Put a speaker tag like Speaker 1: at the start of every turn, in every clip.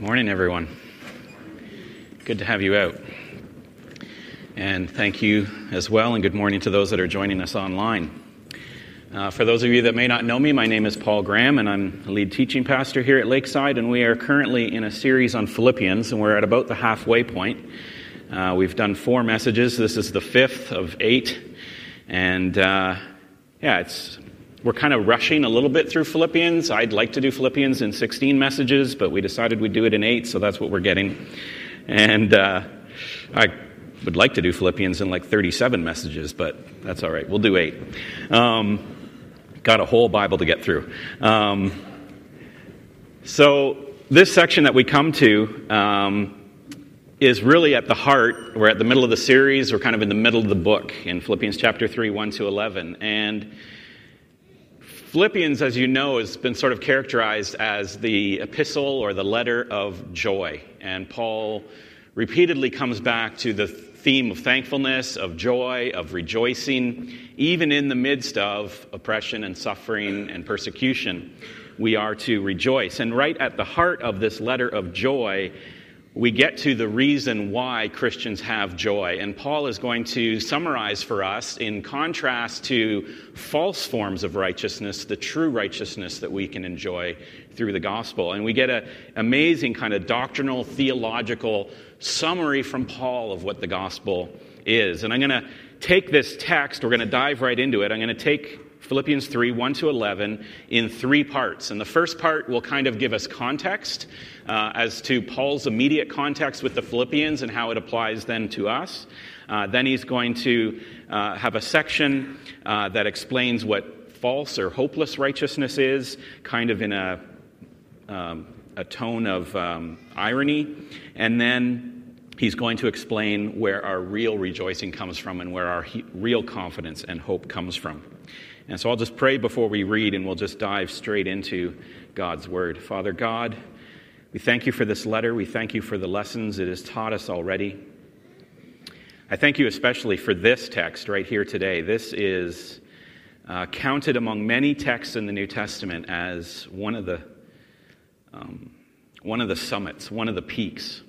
Speaker 1: Morning, everyone. Good to have you out. And thank you as well, and good morning to those that are joining us online. Uh, for those of you that may not know me, my name is Paul Graham, and I'm lead teaching pastor here at Lakeside, and we are currently in a series on Philippians, and we're at about the halfway point. Uh, we've done four messages. This is the fifth of eight, and uh, yeah, it's we're kind of rushing a little bit through Philippians. I'd like to do Philippians in 16 messages, but we decided we'd do it in eight, so that's what we're getting. And uh, I would like to do Philippians in like 37 messages, but that's all right. We'll do eight. Um, got a whole Bible to get through. Um, so, this section that we come to um, is really at the heart. We're at the middle of the series. We're kind of in the middle of the book in Philippians chapter 3, 1 to 11. And Philippians, as you know, has been sort of characterized as the epistle or the letter of joy. And Paul repeatedly comes back to the theme of thankfulness, of joy, of rejoicing, even in the midst of oppression and suffering and persecution. We are to rejoice. And right at the heart of this letter of joy we get to the reason why Christians have joy. And Paul is going to summarize for us, in contrast to false forms of righteousness, the true righteousness that we can enjoy through the gospel. And we get an amazing kind of doctrinal, theological summary from Paul of what the gospel is. And I'm going to take this text, we're going to dive right into it. I'm going to take Philippians 3 1 to 11 in three parts. And the first part will kind of give us context uh, as to Paul's immediate context with the Philippians and how it applies then to us. Uh, then he's going to uh, have a section uh, that explains what false or hopeless righteousness is, kind of in a, um, a tone of um, irony. And then he's going to explain where our real rejoicing comes from and where our he- real confidence and hope comes from. And so I'll just pray before we read and we'll just dive straight into God's Word. Father God, we thank you for this letter. We thank you for the lessons it has taught us already. I thank you especially for this text right here today. This is uh, counted among many texts in the New Testament as one of the, um, one of the summits, one of the peaks,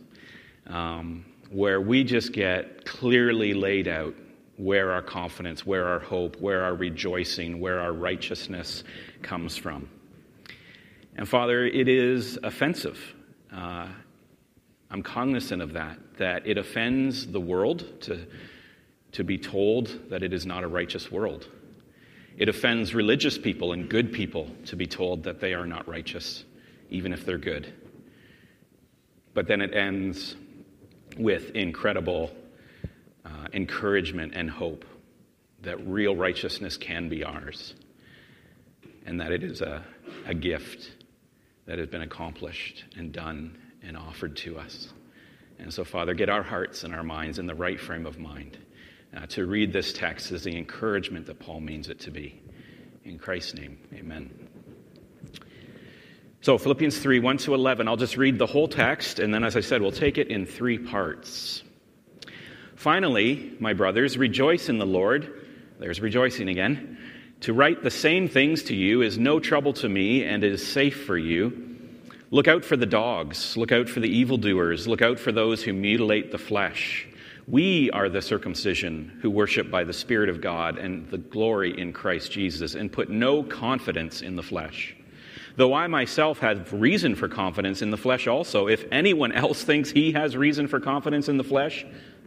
Speaker 1: um, where we just get clearly laid out where our confidence, where our hope, where our rejoicing, where our righteousness comes from. And Father, it is offensive. Uh, I'm cognizant of that, that it offends the world to, to be told that it is not a righteous world. It offends religious people and good people to be told that they are not righteous, even if they're good. But then it ends with incredible encouragement and hope that real righteousness can be ours and that it is a, a gift that has been accomplished and done and offered to us. And so, Father, get our hearts and our minds in the right frame of mind uh, to read this text as the encouragement that Paul means it to be. In Christ's name, amen. So, Philippians 3 1 to 11, I'll just read the whole text, and then, as I said, we'll take it in three parts. Finally, my brothers, rejoice in the Lord. There's rejoicing again. To write the same things to you is no trouble to me and is safe for you. Look out for the dogs. Look out for the evildoers. Look out for those who mutilate the flesh. We are the circumcision who worship by the Spirit of God and the glory in Christ Jesus and put no confidence in the flesh. Though I myself have reason for confidence in the flesh also, if anyone else thinks he has reason for confidence in the flesh,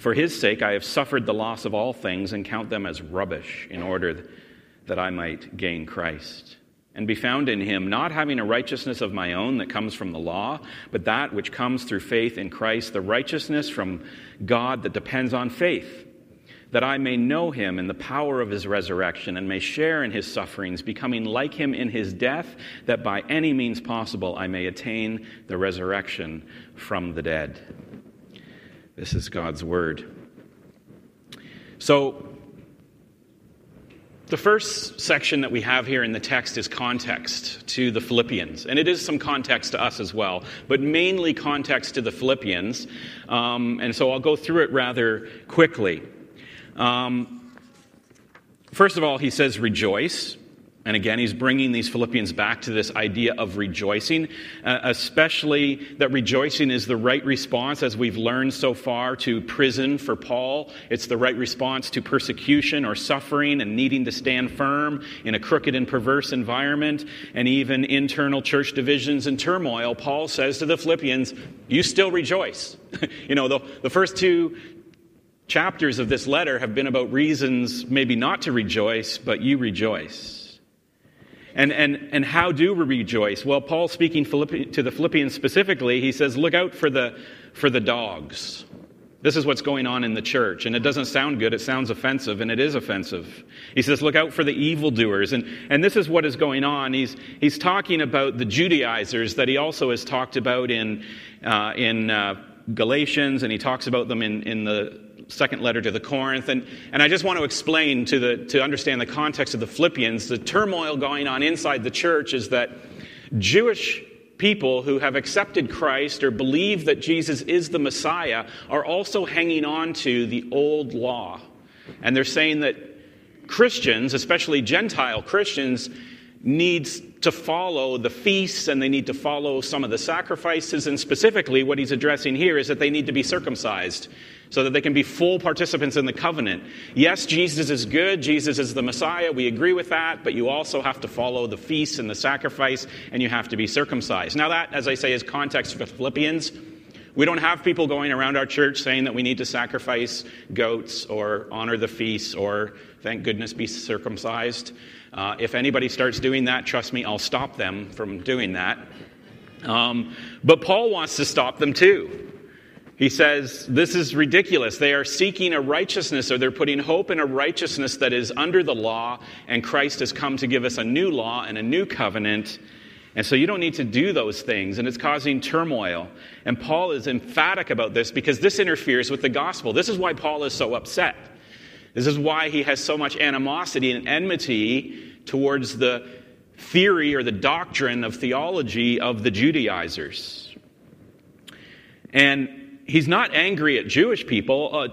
Speaker 1: for his sake, I have suffered the loss of all things and count them as rubbish in order that I might gain Christ and be found in him, not having a righteousness of my own that comes from the law, but that which comes through faith in Christ, the righteousness from God that depends on faith, that I may know him in the power of his resurrection and may share in his sufferings, becoming like him in his death, that by any means possible I may attain the resurrection from the dead. This is God's word. So, the first section that we have here in the text is context to the Philippians, and it is some context to us as well, but mainly context to the Philippians. Um, and so I'll go through it rather quickly. Um, first of all, he says, rejoice. And again, he's bringing these Philippians back to this idea of rejoicing, uh, especially that rejoicing is the right response, as we've learned so far, to prison for Paul. It's the right response to persecution or suffering and needing to stand firm in a crooked and perverse environment, and even internal church divisions and turmoil. Paul says to the Philippians, You still rejoice. you know, the, the first two chapters of this letter have been about reasons maybe not to rejoice, but you rejoice. And, and, and how do we rejoice? Well, Paul speaking Philippi, to the Philippians specifically, he says, Look out for the, for the dogs. This is what's going on in the church. And it doesn't sound good, it sounds offensive, and it is offensive. He says, Look out for the evildoers. And, and this is what is going on. He's, he's talking about the Judaizers that he also has talked about in, uh, in uh, Galatians, and he talks about them in, in the second letter to the Corinth. And, and I just want to explain to, the, to understand the context of the Philippians, the turmoil going on inside the church is that Jewish people who have accepted Christ or believe that Jesus is the Messiah are also hanging on to the old law. And they're saying that Christians, especially Gentile Christians, needs to follow the feasts and they need to follow some of the sacrifices. And specifically, what he's addressing here is that they need to be circumcised so that they can be full participants in the covenant. Yes, Jesus is good. Jesus is the Messiah. We agree with that. But you also have to follow the feasts and the sacrifice, and you have to be circumcised. Now, that, as I say, is context for Philippians. We don't have people going around our church saying that we need to sacrifice goats or honor the feasts or, thank goodness, be circumcised. Uh, if anybody starts doing that, trust me, I'll stop them from doing that. Um, but Paul wants to stop them too. He says, This is ridiculous. They are seeking a righteousness, or they're putting hope in a righteousness that is under the law, and Christ has come to give us a new law and a new covenant. And so you don't need to do those things, and it's causing turmoil. And Paul is emphatic about this because this interferes with the gospel. This is why Paul is so upset. This is why he has so much animosity and enmity towards the theory or the doctrine of theology of the Judaizers. And he's not angry at Jewish people, uh,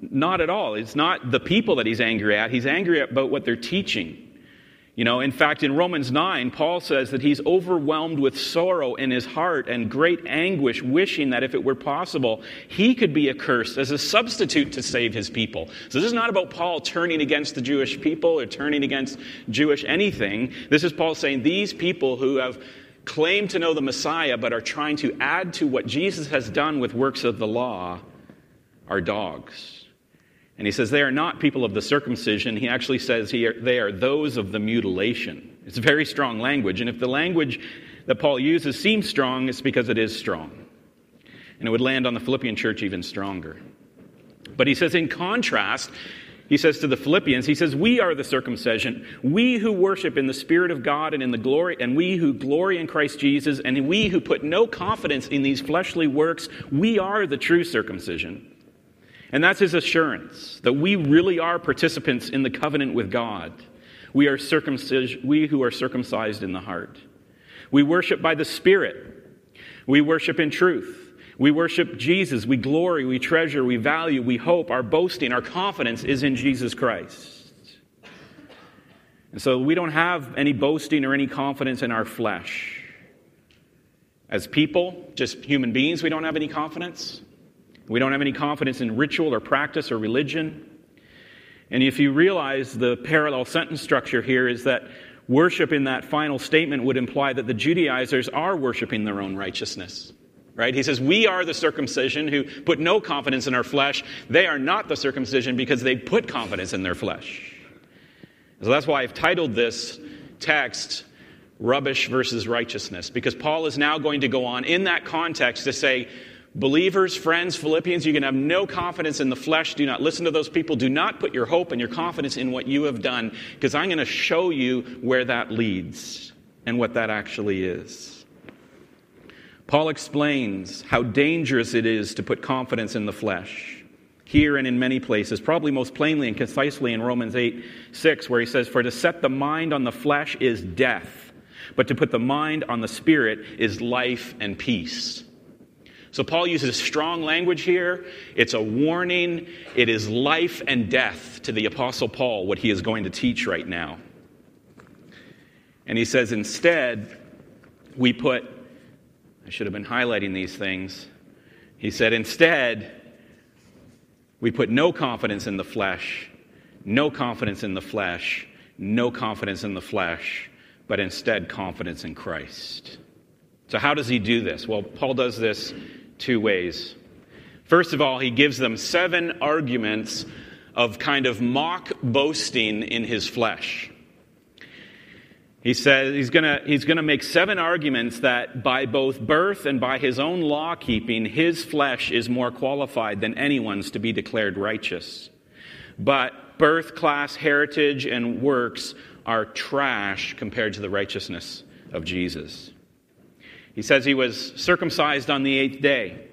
Speaker 1: not at all. It's not the people that he's angry at. He's angry about what they're teaching. You know, in fact, in Romans 9, Paul says that he's overwhelmed with sorrow in his heart and great anguish, wishing that if it were possible, he could be accursed as a substitute to save his people. So this is not about Paul turning against the Jewish people or turning against Jewish anything. This is Paul saying these people who have claim to know the Messiah but are trying to add to what Jesus has done with works of the law are dogs. And he says they are not people of the circumcision. He actually says he they are those of the mutilation. It's very strong language. And if the language that Paul uses seems strong, it's because it is strong. And it would land on the Philippian church even stronger. But he says, in contrast, he says to the Philippians, he says, We are the circumcision, we who worship in the Spirit of God and in the glory, and we who glory in Christ Jesus, and we who put no confidence in these fleshly works, we are the true circumcision. And that's his assurance that we really are participants in the covenant with God. We are circumcised, we who are circumcised in the heart. We worship by the Spirit. We worship in truth. We worship Jesus. We glory, we treasure, we value, we hope. Our boasting, our confidence is in Jesus Christ. And so we don't have any boasting or any confidence in our flesh. As people, just human beings, we don't have any confidence. We don't have any confidence in ritual or practice or religion. And if you realize the parallel sentence structure here is that worship in that final statement would imply that the Judaizers are worshiping their own righteousness right? He says, We are the circumcision who put no confidence in our flesh. They are not the circumcision because they put confidence in their flesh. So that's why I've titled this text Rubbish versus Righteousness, because Paul is now going to go on in that context to say, Believers, friends, Philippians, you can have no confidence in the flesh. Do not listen to those people. Do not put your hope and your confidence in what you have done, because I'm going to show you where that leads and what that actually is. Paul explains how dangerous it is to put confidence in the flesh. Here and in many places, probably most plainly and concisely in Romans 8 6, where he says, For to set the mind on the flesh is death, but to put the mind on the spirit is life and peace. So Paul uses strong language here. It's a warning. It is life and death to the Apostle Paul, what he is going to teach right now. And he says, instead, we put, I should have been highlighting these things. He said, instead, we put no confidence in the flesh, no confidence in the flesh, no confidence in the flesh, but instead confidence in Christ. So, how does he do this? Well, Paul does this two ways. First of all, he gives them seven arguments of kind of mock boasting in his flesh. He says he's going he's to make seven arguments that by both birth and by his own law keeping, his flesh is more qualified than anyone's to be declared righteous. But birth, class, heritage, and works are trash compared to the righteousness of Jesus. He says he was circumcised on the eighth day.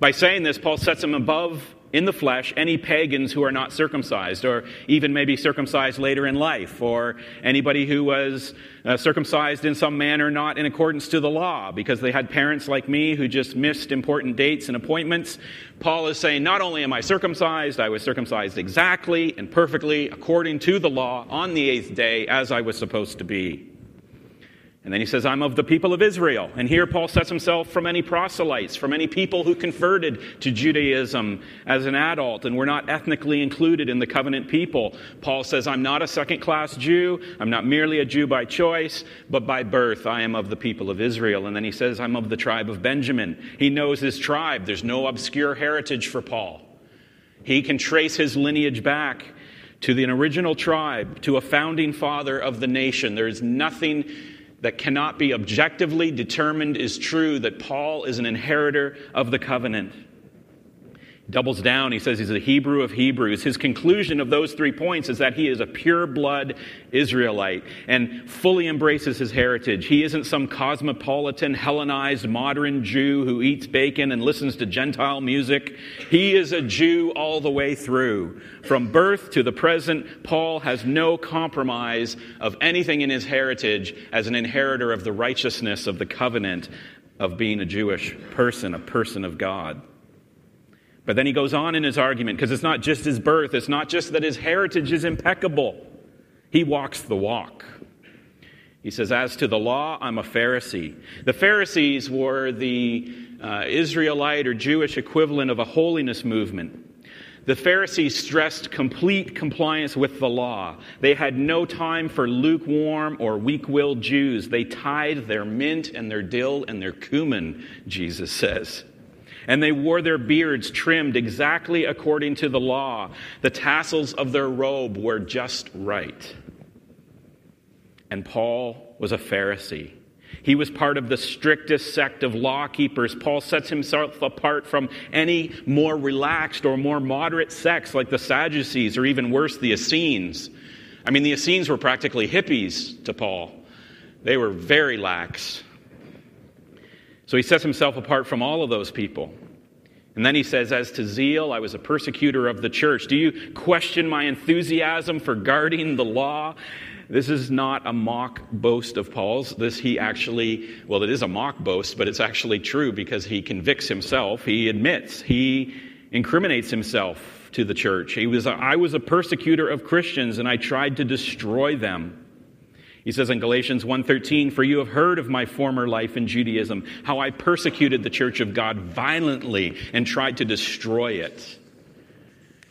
Speaker 1: By saying this, Paul sets him above in the flesh any pagans who are not circumcised, or even maybe circumcised later in life, or anybody who was uh, circumcised in some manner not in accordance to the law because they had parents like me who just missed important dates and appointments. Paul is saying, Not only am I circumcised, I was circumcised exactly and perfectly according to the law on the eighth day as I was supposed to be. And then he says, I'm of the people of Israel. And here Paul sets himself from any proselytes, from any people who converted to Judaism as an adult and were not ethnically included in the covenant people. Paul says, I'm not a second class Jew. I'm not merely a Jew by choice, but by birth I am of the people of Israel. And then he says, I'm of the tribe of Benjamin. He knows his tribe. There's no obscure heritage for Paul. He can trace his lineage back to the original tribe, to a founding father of the nation. There is nothing that cannot be objectively determined is true that Paul is an inheritor of the covenant doubles down. He says he's a Hebrew of Hebrews. His conclusion of those three points is that he is a pure blood Israelite and fully embraces his heritage. He isn't some cosmopolitan, Hellenized, modern Jew who eats bacon and listens to Gentile music. He is a Jew all the way through. From birth to the present, Paul has no compromise of anything in his heritage as an inheritor of the righteousness of the covenant of being a Jewish person, a person of God. But then he goes on in his argument because it's not just his birth, it's not just that his heritage is impeccable. He walks the walk. He says, As to the law, I'm a Pharisee. The Pharisees were the uh, Israelite or Jewish equivalent of a holiness movement. The Pharisees stressed complete compliance with the law. They had no time for lukewarm or weak willed Jews. They tithed their mint and their dill and their cumin, Jesus says. And they wore their beards trimmed exactly according to the law. The tassels of their robe were just right. And Paul was a Pharisee. He was part of the strictest sect of law keepers. Paul sets himself apart from any more relaxed or more moderate sects like the Sadducees or even worse, the Essenes. I mean, the Essenes were practically hippies to Paul, they were very lax. So he sets himself apart from all of those people. And then he says, As to zeal, I was a persecutor of the church. Do you question my enthusiasm for guarding the law? This is not a mock boast of Paul's. This he actually, well, it is a mock boast, but it's actually true because he convicts himself. He admits, he incriminates himself to the church. He was, I was a persecutor of Christians and I tried to destroy them. He says in Galatians 1:13, "For you have heard of my former life in Judaism, how I persecuted the church of God violently and tried to destroy it."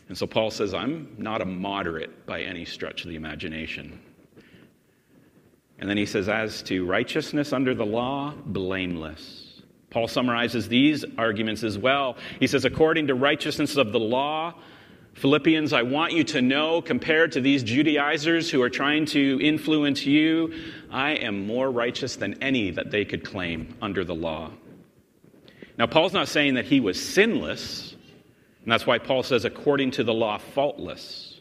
Speaker 1: And so Paul says, "I'm not a moderate by any stretch of the imagination." And then he says, "As to righteousness under the law, blameless." Paul summarizes these arguments as well. He says, "According to righteousness of the law, Philippians, I want you to know, compared to these Judaizers who are trying to influence you, I am more righteous than any that they could claim under the law. Now, Paul's not saying that he was sinless, and that's why Paul says, according to the law, faultless.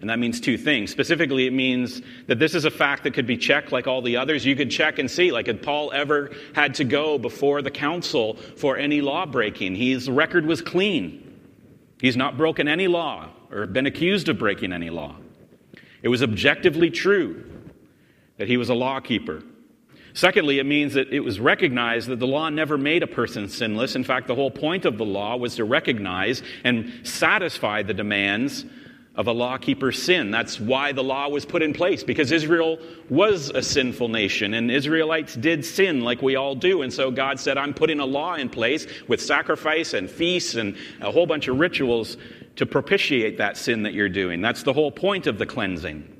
Speaker 1: And that means two things. Specifically, it means that this is a fact that could be checked like all the others. You could check and see, like, had Paul ever had to go before the council for any law breaking? His record was clean. He's not broken any law or been accused of breaking any law. It was objectively true that he was a law keeper. Secondly, it means that it was recognized that the law never made a person sinless. In fact, the whole point of the law was to recognize and satisfy the demands of a lawkeeper's sin. That's why the law was put in place, because Israel was a sinful nation, and Israelites did sin like we all do. And so God said, I'm putting a law in place with sacrifice and feasts and a whole bunch of rituals to propitiate that sin that you're doing. That's the whole point of the cleansing.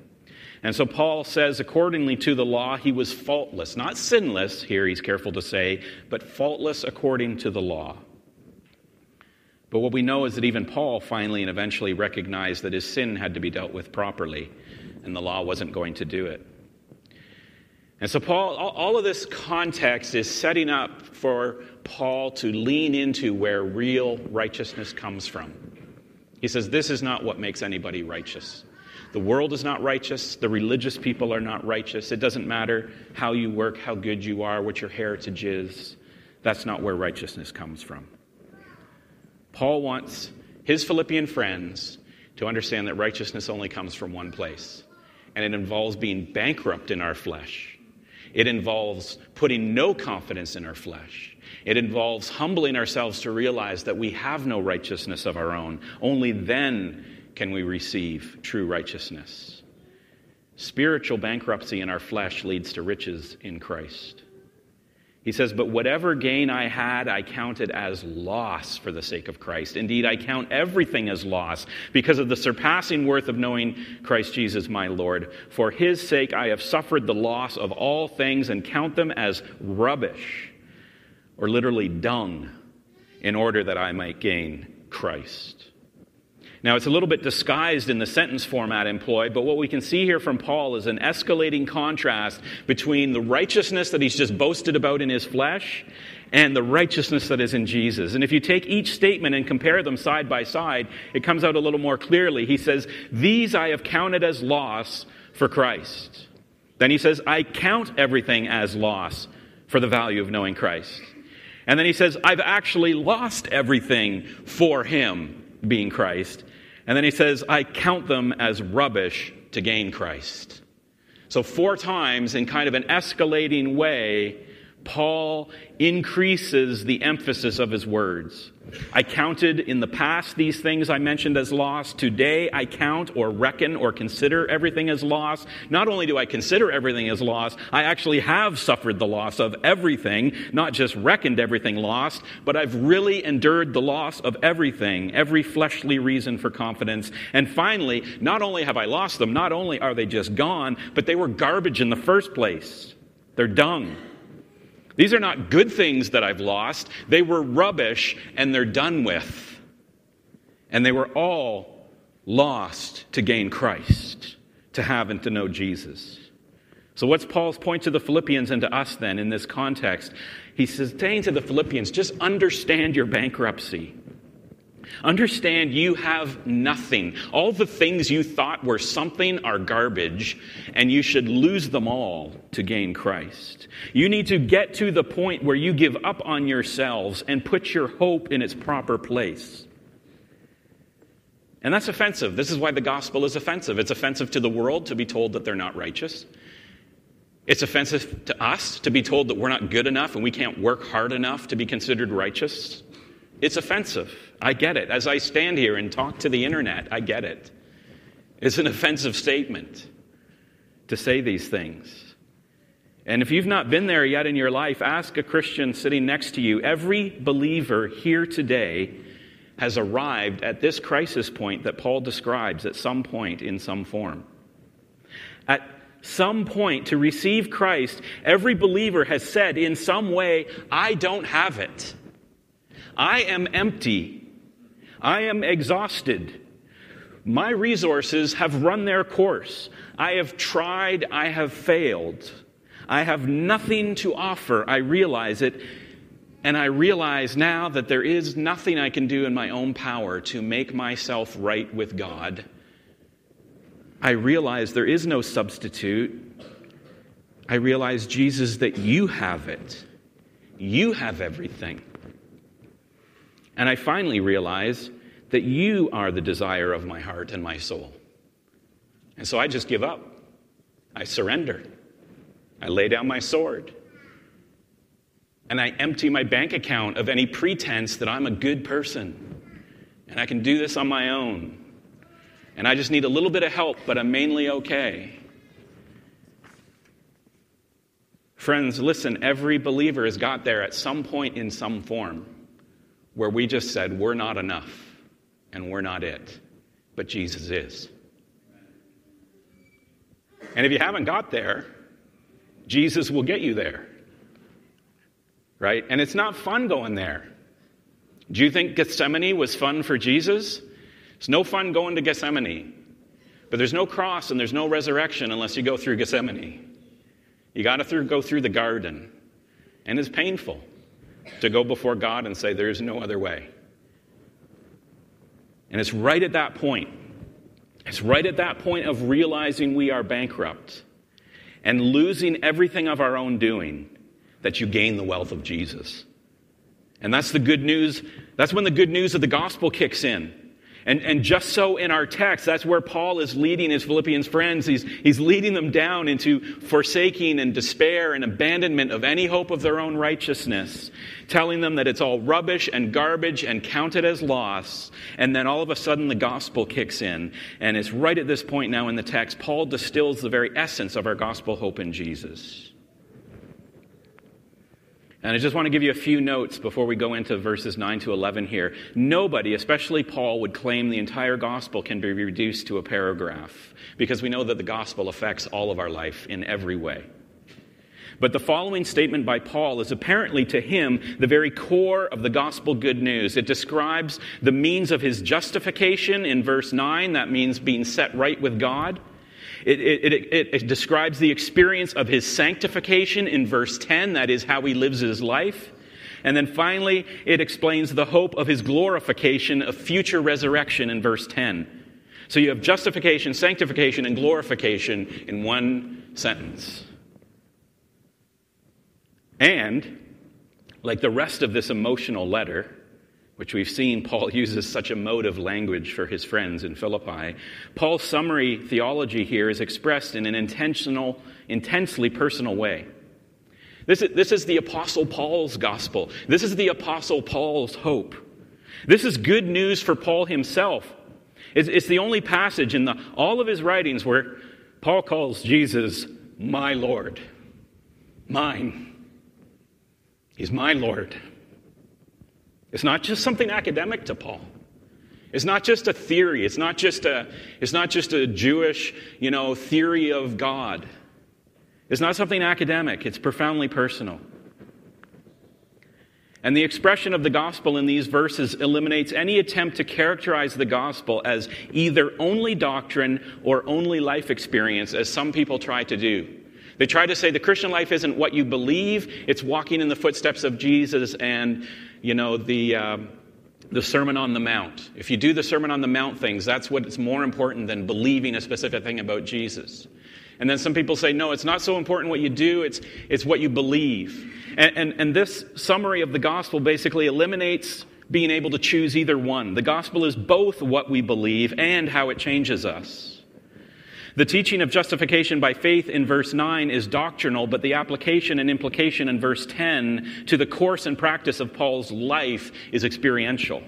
Speaker 1: And so Paul says, accordingly to the law, he was faultless. Not sinless, here he's careful to say, but faultless according to the law. But what we know is that even Paul finally and eventually recognized that his sin had to be dealt with properly, and the law wasn't going to do it. And so, Paul, all of this context is setting up for Paul to lean into where real righteousness comes from. He says, This is not what makes anybody righteous. The world is not righteous. The religious people are not righteous. It doesn't matter how you work, how good you are, what your heritage is. That's not where righteousness comes from. Paul wants his Philippian friends to understand that righteousness only comes from one place, and it involves being bankrupt in our flesh. It involves putting no confidence in our flesh. It involves humbling ourselves to realize that we have no righteousness of our own. Only then can we receive true righteousness. Spiritual bankruptcy in our flesh leads to riches in Christ. He says, But whatever gain I had, I counted as loss for the sake of Christ. Indeed, I count everything as loss because of the surpassing worth of knowing Christ Jesus my Lord. For his sake, I have suffered the loss of all things and count them as rubbish, or literally dung, in order that I might gain Christ. Now, it's a little bit disguised in the sentence format employed, but what we can see here from Paul is an escalating contrast between the righteousness that he's just boasted about in his flesh and the righteousness that is in Jesus. And if you take each statement and compare them side by side, it comes out a little more clearly. He says, These I have counted as loss for Christ. Then he says, I count everything as loss for the value of knowing Christ. And then he says, I've actually lost everything for him, being Christ. And then he says, I count them as rubbish to gain Christ. So, four times in kind of an escalating way, Paul increases the emphasis of his words. I counted in the past these things I mentioned as loss. Today I count or reckon or consider everything as loss. Not only do I consider everything as loss, I actually have suffered the loss of everything, not just reckoned everything lost, but I've really endured the loss of everything, every fleshly reason for confidence. And finally, not only have I lost them, not only are they just gone, but they were garbage in the first place. They're dung. These are not good things that I've lost. They were rubbish and they're done with. And they were all lost to gain Christ, to have and to know Jesus. So, what's Paul's point to the Philippians and to us then in this context? He's saying to the Philippians, just understand your bankruptcy. Understand you have nothing. All the things you thought were something are garbage, and you should lose them all to gain Christ. You need to get to the point where you give up on yourselves and put your hope in its proper place. And that's offensive. This is why the gospel is offensive. It's offensive to the world to be told that they're not righteous. It's offensive to us to be told that we're not good enough and we can't work hard enough to be considered righteous. It's offensive. I get it. As I stand here and talk to the internet, I get it. It's an offensive statement to say these things. And if you've not been there yet in your life, ask a Christian sitting next to you. Every believer here today has arrived at this crisis point that Paul describes at some point in some form. At some point, to receive Christ, every believer has said in some way, I don't have it. I am empty. I am exhausted. My resources have run their course. I have tried, I have failed. I have nothing to offer. I realize it. And I realize now that there is nothing I can do in my own power to make myself right with God. I realize there is no substitute. I realize, Jesus, that you have it. You have everything. And I finally realize that you are the desire of my heart and my soul. And so I just give up. I surrender. I lay down my sword. And I empty my bank account of any pretense that I'm a good person and I can do this on my own. And I just need a little bit of help, but I'm mainly okay. Friends, listen, every believer has got there at some point in some form where we just said, we're not enough and we're not it, but Jesus is. And if you haven't got there, Jesus will get you there. Right? And it's not fun going there. Do you think Gethsemane was fun for Jesus? It's no fun going to Gethsemane. But there's no cross and there's no resurrection unless you go through Gethsemane. You got to go through the garden. And it's painful to go before God and say, There's no other way. And it's right at that point, it's right at that point of realizing we are bankrupt and losing everything of our own doing that you gain the wealth of Jesus. And that's the good news. That's when the good news of the gospel kicks in. And, and just so in our text, that's where Paul is leading his Philippians friends. He's, he's leading them down into forsaking and despair and abandonment of any hope of their own righteousness, telling them that it's all rubbish and garbage and counted as loss. And then all of a sudden the gospel kicks in. And it's right at this point now in the text, Paul distills the very essence of our gospel hope in Jesus. And I just want to give you a few notes before we go into verses 9 to 11 here. Nobody, especially Paul, would claim the entire gospel can be reduced to a paragraph because we know that the gospel affects all of our life in every way. But the following statement by Paul is apparently to him the very core of the gospel good news. It describes the means of his justification in verse 9, that means being set right with God. It, it, it, it, describes the experience of his sanctification in verse 10, that is how he lives his life. And then finally, it explains the hope of his glorification, of future resurrection in verse 10. So you have justification, sanctification, and glorification in one sentence. And, like the rest of this emotional letter, which we've seen Paul uses such emotive language for his friends in Philippi, Paul's summary theology here is expressed in an intentional, intensely personal way. This is, this is the Apostle Paul's gospel. This is the Apostle Paul's hope. This is good news for Paul himself. It's, it's the only passage in the, all of his writings where Paul calls Jesus my Lord, mine. He's my Lord. It's not just something academic to Paul. It's not just a theory. It's not just a, it's not just a Jewish, you know, theory of God. It's not something academic. It's profoundly personal. And the expression of the gospel in these verses eliminates any attempt to characterize the gospel as either only doctrine or only life experience, as some people try to do. They try to say the Christian life isn't what you believe, it's walking in the footsteps of Jesus and you know, the, uh, the Sermon on the Mount. If you do the Sermon on the Mount things, that's what's more important than believing a specific thing about Jesus. And then some people say, no, it's not so important what you do, it's, it's what you believe. And, and, and this summary of the gospel basically eliminates being able to choose either one. The gospel is both what we believe and how it changes us. The teaching of justification by faith in verse 9 is doctrinal, but the application and implication in verse 10 to the course and practice of Paul's life is experiential.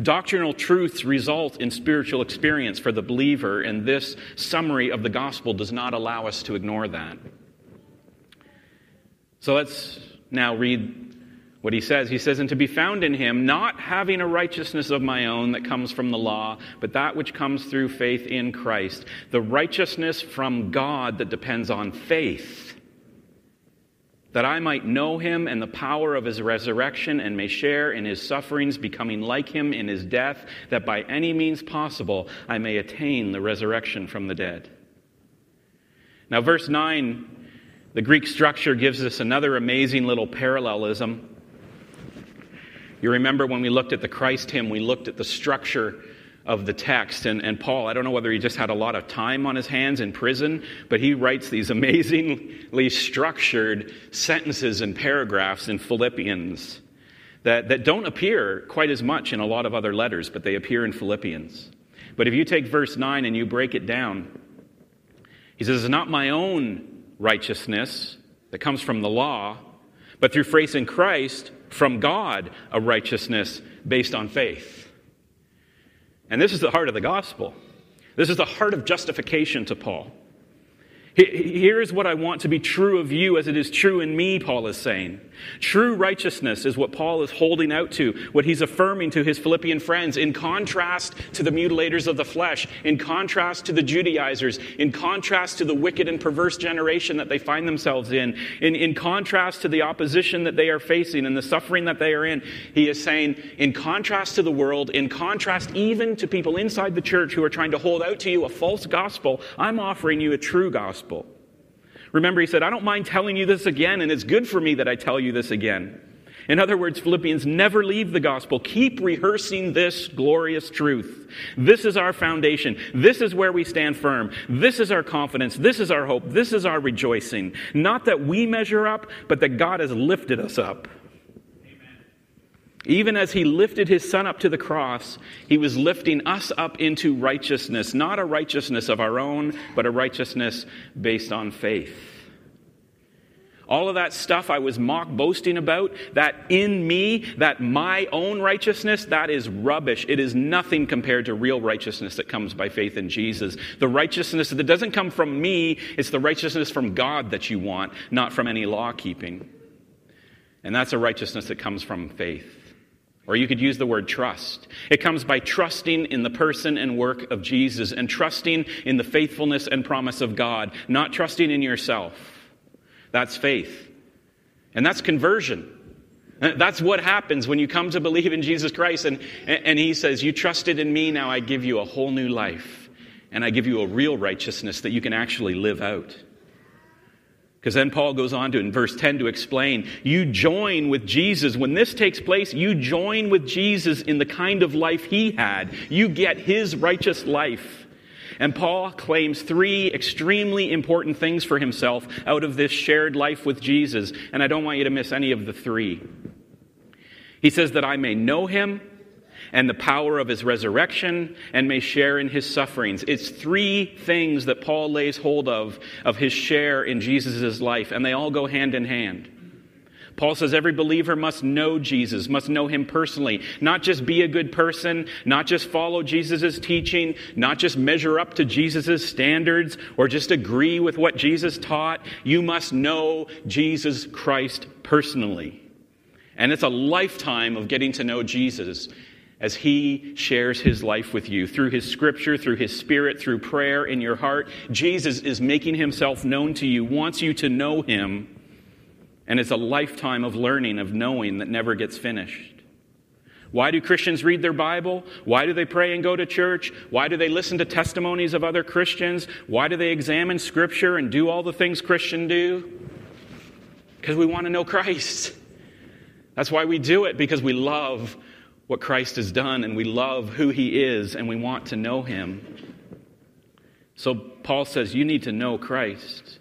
Speaker 1: Doctrinal truths result in spiritual experience for the believer, and this summary of the gospel does not allow us to ignore that. So let's now read what he says. He says, And to be found in him, not having a righteousness of my own that comes from the law, but that which comes through faith in Christ, the righteousness from God that depends on faith, that I might know him and the power of his resurrection and may share in his sufferings, becoming like him in his death, that by any means possible I may attain the resurrection from the dead. Now, verse 9, the Greek structure gives us another amazing little parallelism. You remember when we looked at the Christ hymn, we looked at the structure of the text. And, and Paul, I don't know whether he just had a lot of time on his hands in prison, but he writes these amazingly structured sentences and paragraphs in Philippians that, that don't appear quite as much in a lot of other letters, but they appear in Philippians. But if you take verse 9 and you break it down, he says, It's not my own righteousness that comes from the law, but through faith in Christ, from God, a righteousness based on faith. And this is the heart of the gospel. This is the heart of justification to Paul. Here is what I want to be true of you as it is true in me, Paul is saying. True righteousness is what Paul is holding out to, what he's affirming to his Philippian friends, in contrast to the mutilators of the flesh, in contrast to the Judaizers, in contrast to the wicked and perverse generation that they find themselves in, in, in contrast to the opposition that they are facing and the suffering that they are in. He is saying, in contrast to the world, in contrast even to people inside the church who are trying to hold out to you a false gospel, I'm offering you a true gospel gospel. Remember, he said, I don't mind telling you this again, and it's good for me that I tell you this again. In other words, Philippians, never leave the gospel. Keep rehearsing this glorious truth. This is our foundation. This is where we stand firm. This is our confidence. This is our hope. This is our rejoicing. Not that we measure up, but that God has lifted us up. Even as he lifted his son up to the cross, he was lifting us up into righteousness, not a righteousness of our own, but a righteousness based on faith. All of that stuff I was mock boasting about, that in me, that my own righteousness, that is rubbish. It is nothing compared to real righteousness that comes by faith in Jesus. The righteousness that doesn't come from me, it's the righteousness from God that you want, not from any law keeping. And that's a righteousness that comes from faith. Or you could use the word trust. It comes by trusting in the person and work of Jesus and trusting in the faithfulness and promise of God, not trusting in yourself. That's faith. And that's conversion. Uh, that's what happens when you come to believe in Jesus Christ and, and He says, You trusted in me, now I give you a whole new life. And I give you a real righteousness that you can actually live out. Because then Paul goes on to, in verse 10, to explain you join with Jesus. When this takes place, you join with Jesus in the kind of life he had. You get his righteous life. And Paul claims three extremely important things for himself out of this shared life with Jesus. And I don't want you to miss any of the three. He says that I may know him and the power of his resurrection and may share in his sufferings. It's three things that Paul lays hold of, of his share in Jesus' life, and they all go hand in hand. Paul says every believer must know Jesus, must know him personally, not just be a good person, not just follow Jesus' teaching, not just measure up to Jesus' standards or just agree with what Jesus taught. You must know Jesus Christ personally. And it's a lifetime of getting to know Jesus as He shares His life with you through His scripture, through His Spirit, through prayer in your heart. Jesus is making Himself known to you, wants you to know Him, and it's a lifetime of learning, of knowing that never gets finished. Why do Christians read their Bible? Why do they pray and go to church? Why do they listen to testimonies of other Christians? Why do they examine Scripture and do all the things Christians do? Because we want to know Christ. That's why we do it, because we love what Christ has done and we love who he is and we want to know him. So Paul says, You need to know Christ.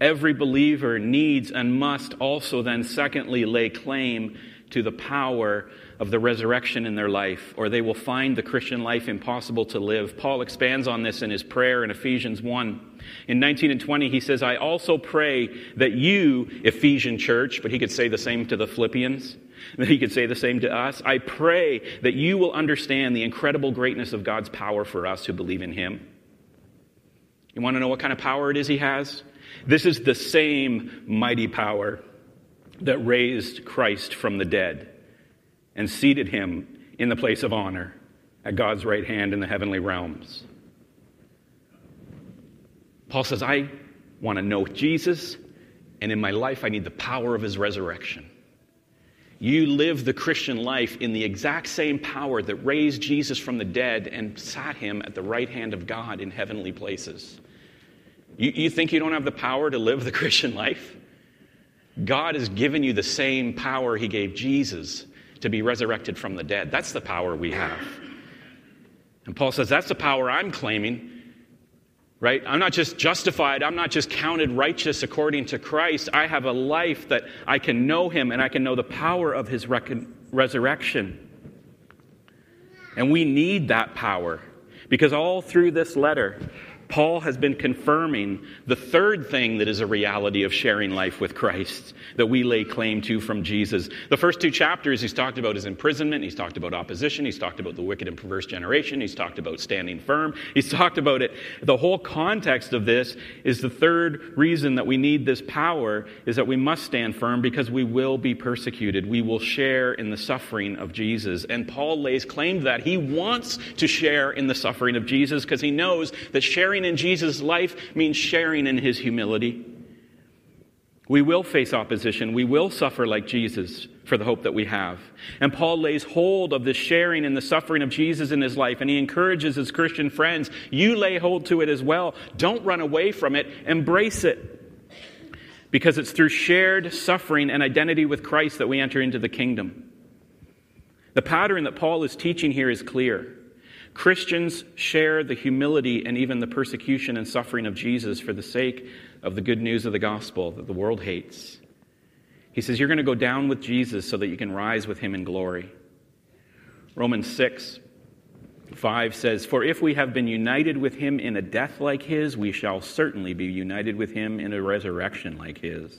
Speaker 1: Every believer needs and must also then, secondly, lay claim to the power of the resurrection in their life, or they will find the Christian life impossible to live. Paul expands on this in his prayer in Ephesians 1. In 19 and 20, he says, I also pray that you, Ephesian church, but he could say the same to the Philippians, that he could say the same to us. I pray that you will understand the incredible greatness of God's power for us who believe in him. You want to know what kind of power it is he has? This is the same mighty power that raised Christ from the dead and seated him in the place of honor at God's right hand in the heavenly realms. Paul says, I want to know Jesus, and in my life, I need the power of his resurrection. You live the Christian life in the exact same power that raised Jesus from the dead and sat him at the right hand of God in heavenly places. You, you think you don't have the power to live the Christian life? God has given you the same power he gave Jesus to be resurrected from the dead. That's the power we have. And Paul says, That's the power I'm claiming. Right? I'm not just justified, I'm not just counted righteous according to Christ. I have a life that I can know Him and I can know the power of His resurrection. And we need that power because all through this letter, Paul has been confirming the third thing that is a reality of sharing life with Christ that we lay claim to from Jesus. The first two chapters, he's talked about his imprisonment, he's talked about opposition, he's talked about the wicked and perverse generation, he's talked about standing firm, he's talked about it. The whole context of this is the third reason that we need this power is that we must stand firm because we will be persecuted. We will share in the suffering of Jesus. And Paul lays claim to that. He wants to share in the suffering of Jesus because he knows that sharing sharing in Jesus' life means sharing in his humility. We will face opposition. We will suffer like Jesus for the hope that we have. And Paul lays hold of the sharing and the suffering of Jesus in his life, and he encourages his Christian friends you lay hold to it as well. Don't run away from it, embrace it. Because it's through shared suffering and identity with Christ that we enter into the kingdom. The pattern that Paul is teaching here is clear. Christians share the humility and even the persecution and suffering of Jesus for the sake of the good news of the gospel that the world hates. He says, You're going to go down with Jesus so that you can rise with him in glory. Romans 6 5 says, For if we have been united with him in a death like his, we shall certainly be united with him in a resurrection like his.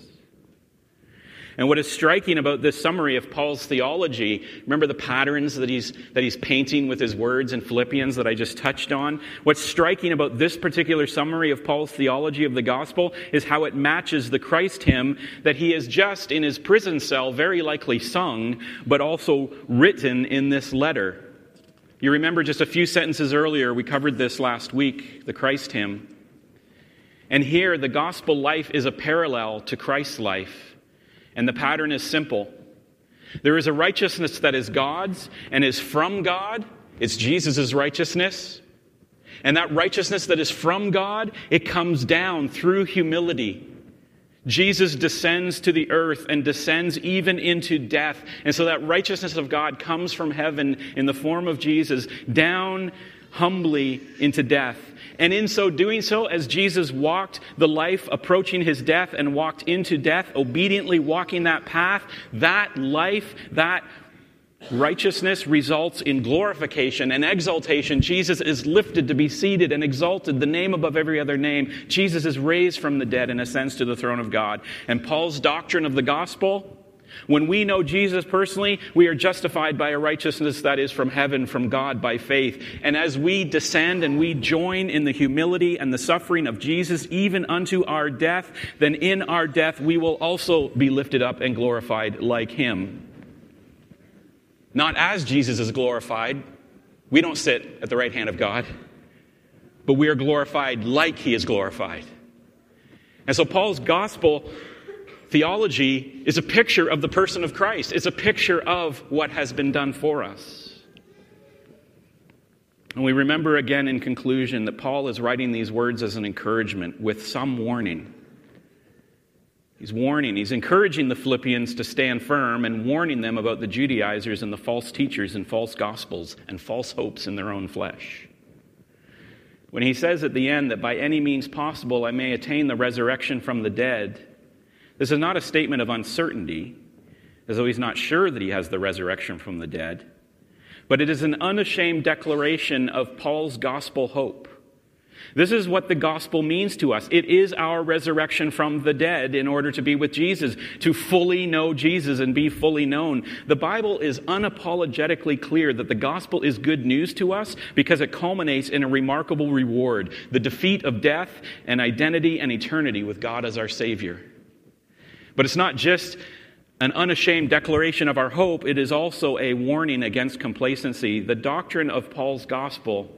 Speaker 1: And what is striking about this summary of Paul's theology, remember the patterns that he's, that he's painting with his words in Philippians that I just touched on? What's striking about this particular summary of Paul's theology of the gospel is how it matches the Christ hymn that he has just in his prison cell very likely sung, but also written in this letter. You remember just a few sentences earlier, we covered this last week, the Christ hymn. And here, the gospel life is a parallel to Christ's life. And the pattern is simple there is a righteousness that is God's and is from God, it's Jesus' righteousness. And that righteousness that is from God, it comes down through humility. Jesus descends to the earth and descends even into death. And so that righteousness of God comes from heaven in the form of Jesus down humbly into death. And in so doing so, as Jesus walked the life approaching his death and walked into death, obediently walking that path, that life, that righteousness results in glorification and exaltation. Jesus is lifted to be seated and exalted, the name above every other name. Jesus is raised from the dead and ascends to the throne of God. And Paul's doctrine of the gospel when we know Jesus personally, we are justified by a righteousness that is from heaven, from God, by faith. And as we descend and we join in the humility and the suffering of Jesus, even unto our death, then in our death we will also be lifted up and glorified like Him. Not as Jesus is glorified, we don't sit at the right hand of God, but we are glorified like He is glorified. And so Paul's gospel Theology is a picture of the person of Christ, it's a picture of what has been done for us. And we remember again in conclusion that Paul is writing these words as an encouragement with some warning. He's warning, he's encouraging the Philippians to stand firm and warning them about the Judaizers and the false teachers and false gospels and false hopes in their own flesh. When he says at the end that by any means possible I may attain the resurrection from the dead, this is not a statement of uncertainty, as though he's not sure that he has the resurrection from the dead, but it is an unashamed declaration of Paul's gospel hope. This is what the gospel means to us. It is our resurrection from the dead in order to be with Jesus, to fully know Jesus and be fully known. The Bible is unapologetically clear that the gospel is good news to us because it culminates in a remarkable reward the defeat of death and identity and eternity with God as our Savior. But it's not just an unashamed declaration of our hope, it is also a warning against complacency. The doctrine of Paul's gospel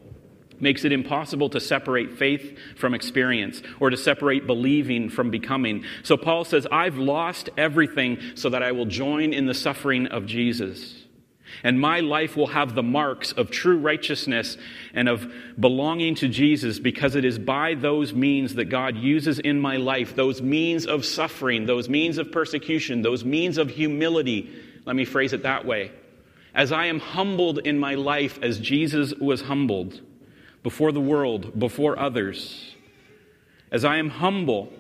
Speaker 1: makes it impossible to separate faith from experience or to separate believing from becoming. So Paul says, I've lost everything so that I will join in the suffering of Jesus. And my life will have the marks of true righteousness and of belonging to Jesus because it is by those means that God uses in my life, those means of suffering, those means of persecution, those means of humility. Let me phrase it that way. as I am humbled in my life as Jesus was humbled before the world, before others, as I am humble,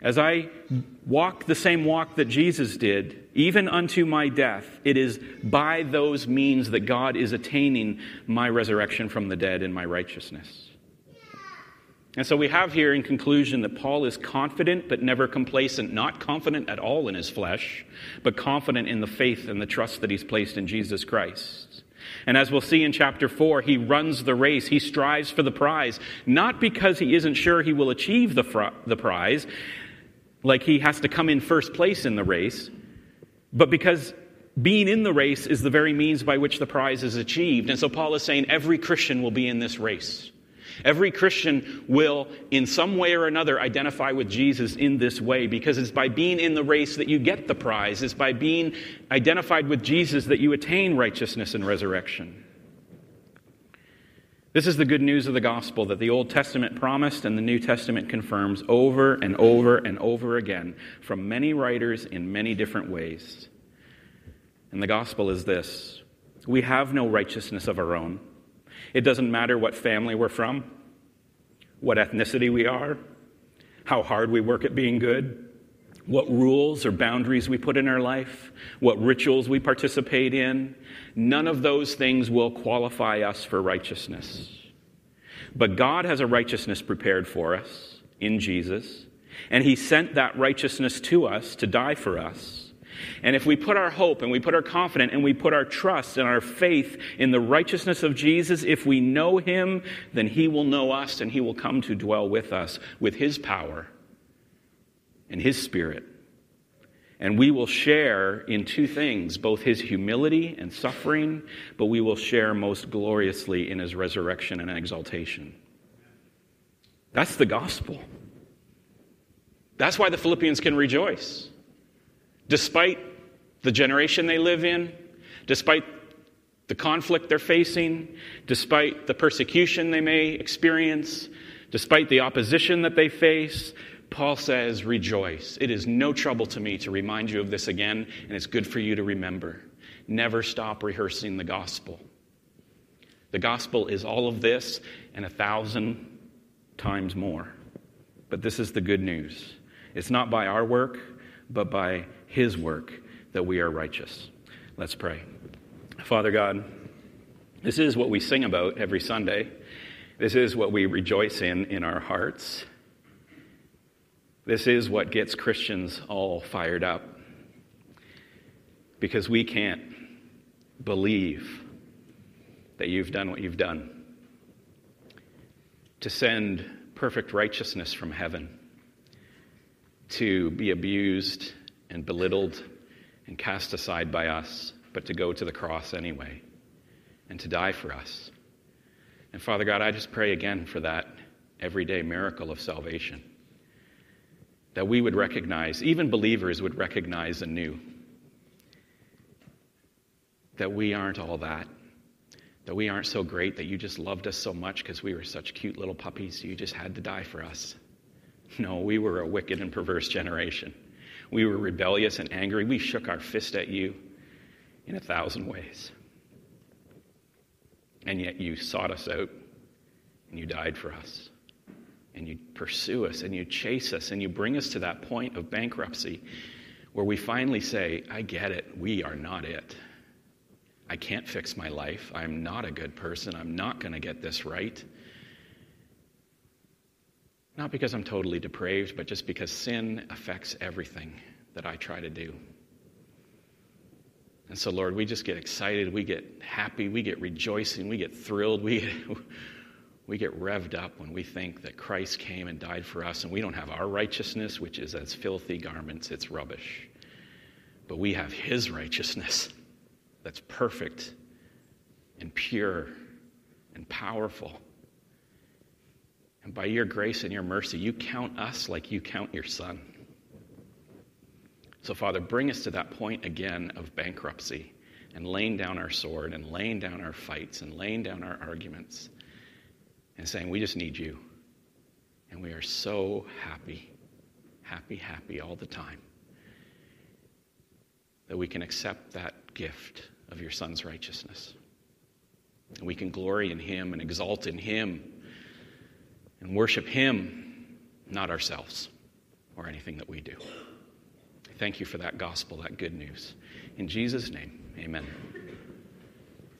Speaker 1: as I walk the same walk that Jesus did, even unto my death, it is by those means that God is attaining my resurrection from the dead and my righteousness. And so we have here in conclusion that Paul is confident but never complacent, not confident at all in his flesh, but confident in the faith and the trust that he's placed in Jesus Christ. And as we'll see in chapter 4, he runs the race. He strives for the prize, not because he isn't sure he will achieve the, fr- the prize, like he has to come in first place in the race, but because being in the race is the very means by which the prize is achieved. And so Paul is saying every Christian will be in this race. Every Christian will, in some way or another, identify with Jesus in this way because it's by being in the race that you get the prize. It's by being identified with Jesus that you attain righteousness and resurrection. This is the good news of the gospel that the Old Testament promised and the New Testament confirms over and over and over again from many writers in many different ways. And the gospel is this we have no righteousness of our own. It doesn't matter what family we're from, what ethnicity we are, how hard we work at being good, what rules or boundaries we put in our life, what rituals we participate in. None of those things will qualify us for righteousness. But God has a righteousness prepared for us in Jesus, and He sent that righteousness to us to die for us. And if we put our hope and we put our confidence and we put our trust and our faith in the righteousness of Jesus, if we know him, then he will know us and he will come to dwell with us with his power and his spirit. And we will share in two things both his humility and suffering, but we will share most gloriously in his resurrection and exaltation. That's the gospel. That's why the Philippians can rejoice despite the generation they live in, despite the conflict they're facing, despite the persecution they may experience, despite the opposition that they face, Paul says, Rejoice. It is no trouble to me to remind you of this again, and it's good for you to remember. Never stop rehearsing the gospel. The gospel is all of this and a thousand times more. But this is the good news. It's not by our work, but by his work that we are righteous. Let's pray. Father God, this is what we sing about every Sunday. This is what we rejoice in in our hearts. This is what gets Christians all fired up. Because we can't believe that you've done what you've done to send perfect righteousness from heaven to be abused and belittled and cast aside by us, but to go to the cross anyway and to die for us. And Father God, I just pray again for that everyday miracle of salvation. That we would recognize, even believers would recognize anew, that we aren't all that. That we aren't so great that you just loved us so much because we were such cute little puppies, you just had to die for us. No, we were a wicked and perverse generation. We were rebellious and angry. We shook our fist at you in a thousand ways. And yet you sought us out and you died for us. And you pursue us and you chase us and you bring us to that point of bankruptcy where we finally say, I get it. We are not it. I can't fix my life. I'm not a good person. I'm not going to get this right. Not because I'm totally depraved, but just because sin affects everything that I try to do. And so, Lord, we just get excited, we get happy, we get rejoicing, we get thrilled, we we get revved up when we think that Christ came and died for us, and we don't have our righteousness, which is as filthy garments, it's rubbish. But we have His righteousness that's perfect and pure and powerful and by your grace and your mercy, you count us like you count your son. So, Father, bring us to that point again of bankruptcy and laying down our sword and laying down our fights and laying down our arguments and saying, We just need you. And we are so happy, happy, happy all the time that we can accept that gift of your Son's righteousness. And we can glory in Him and exalt in Him and worship Him, not ourselves or anything that we do. Thank you for that gospel, that good news. In Jesus' name, amen.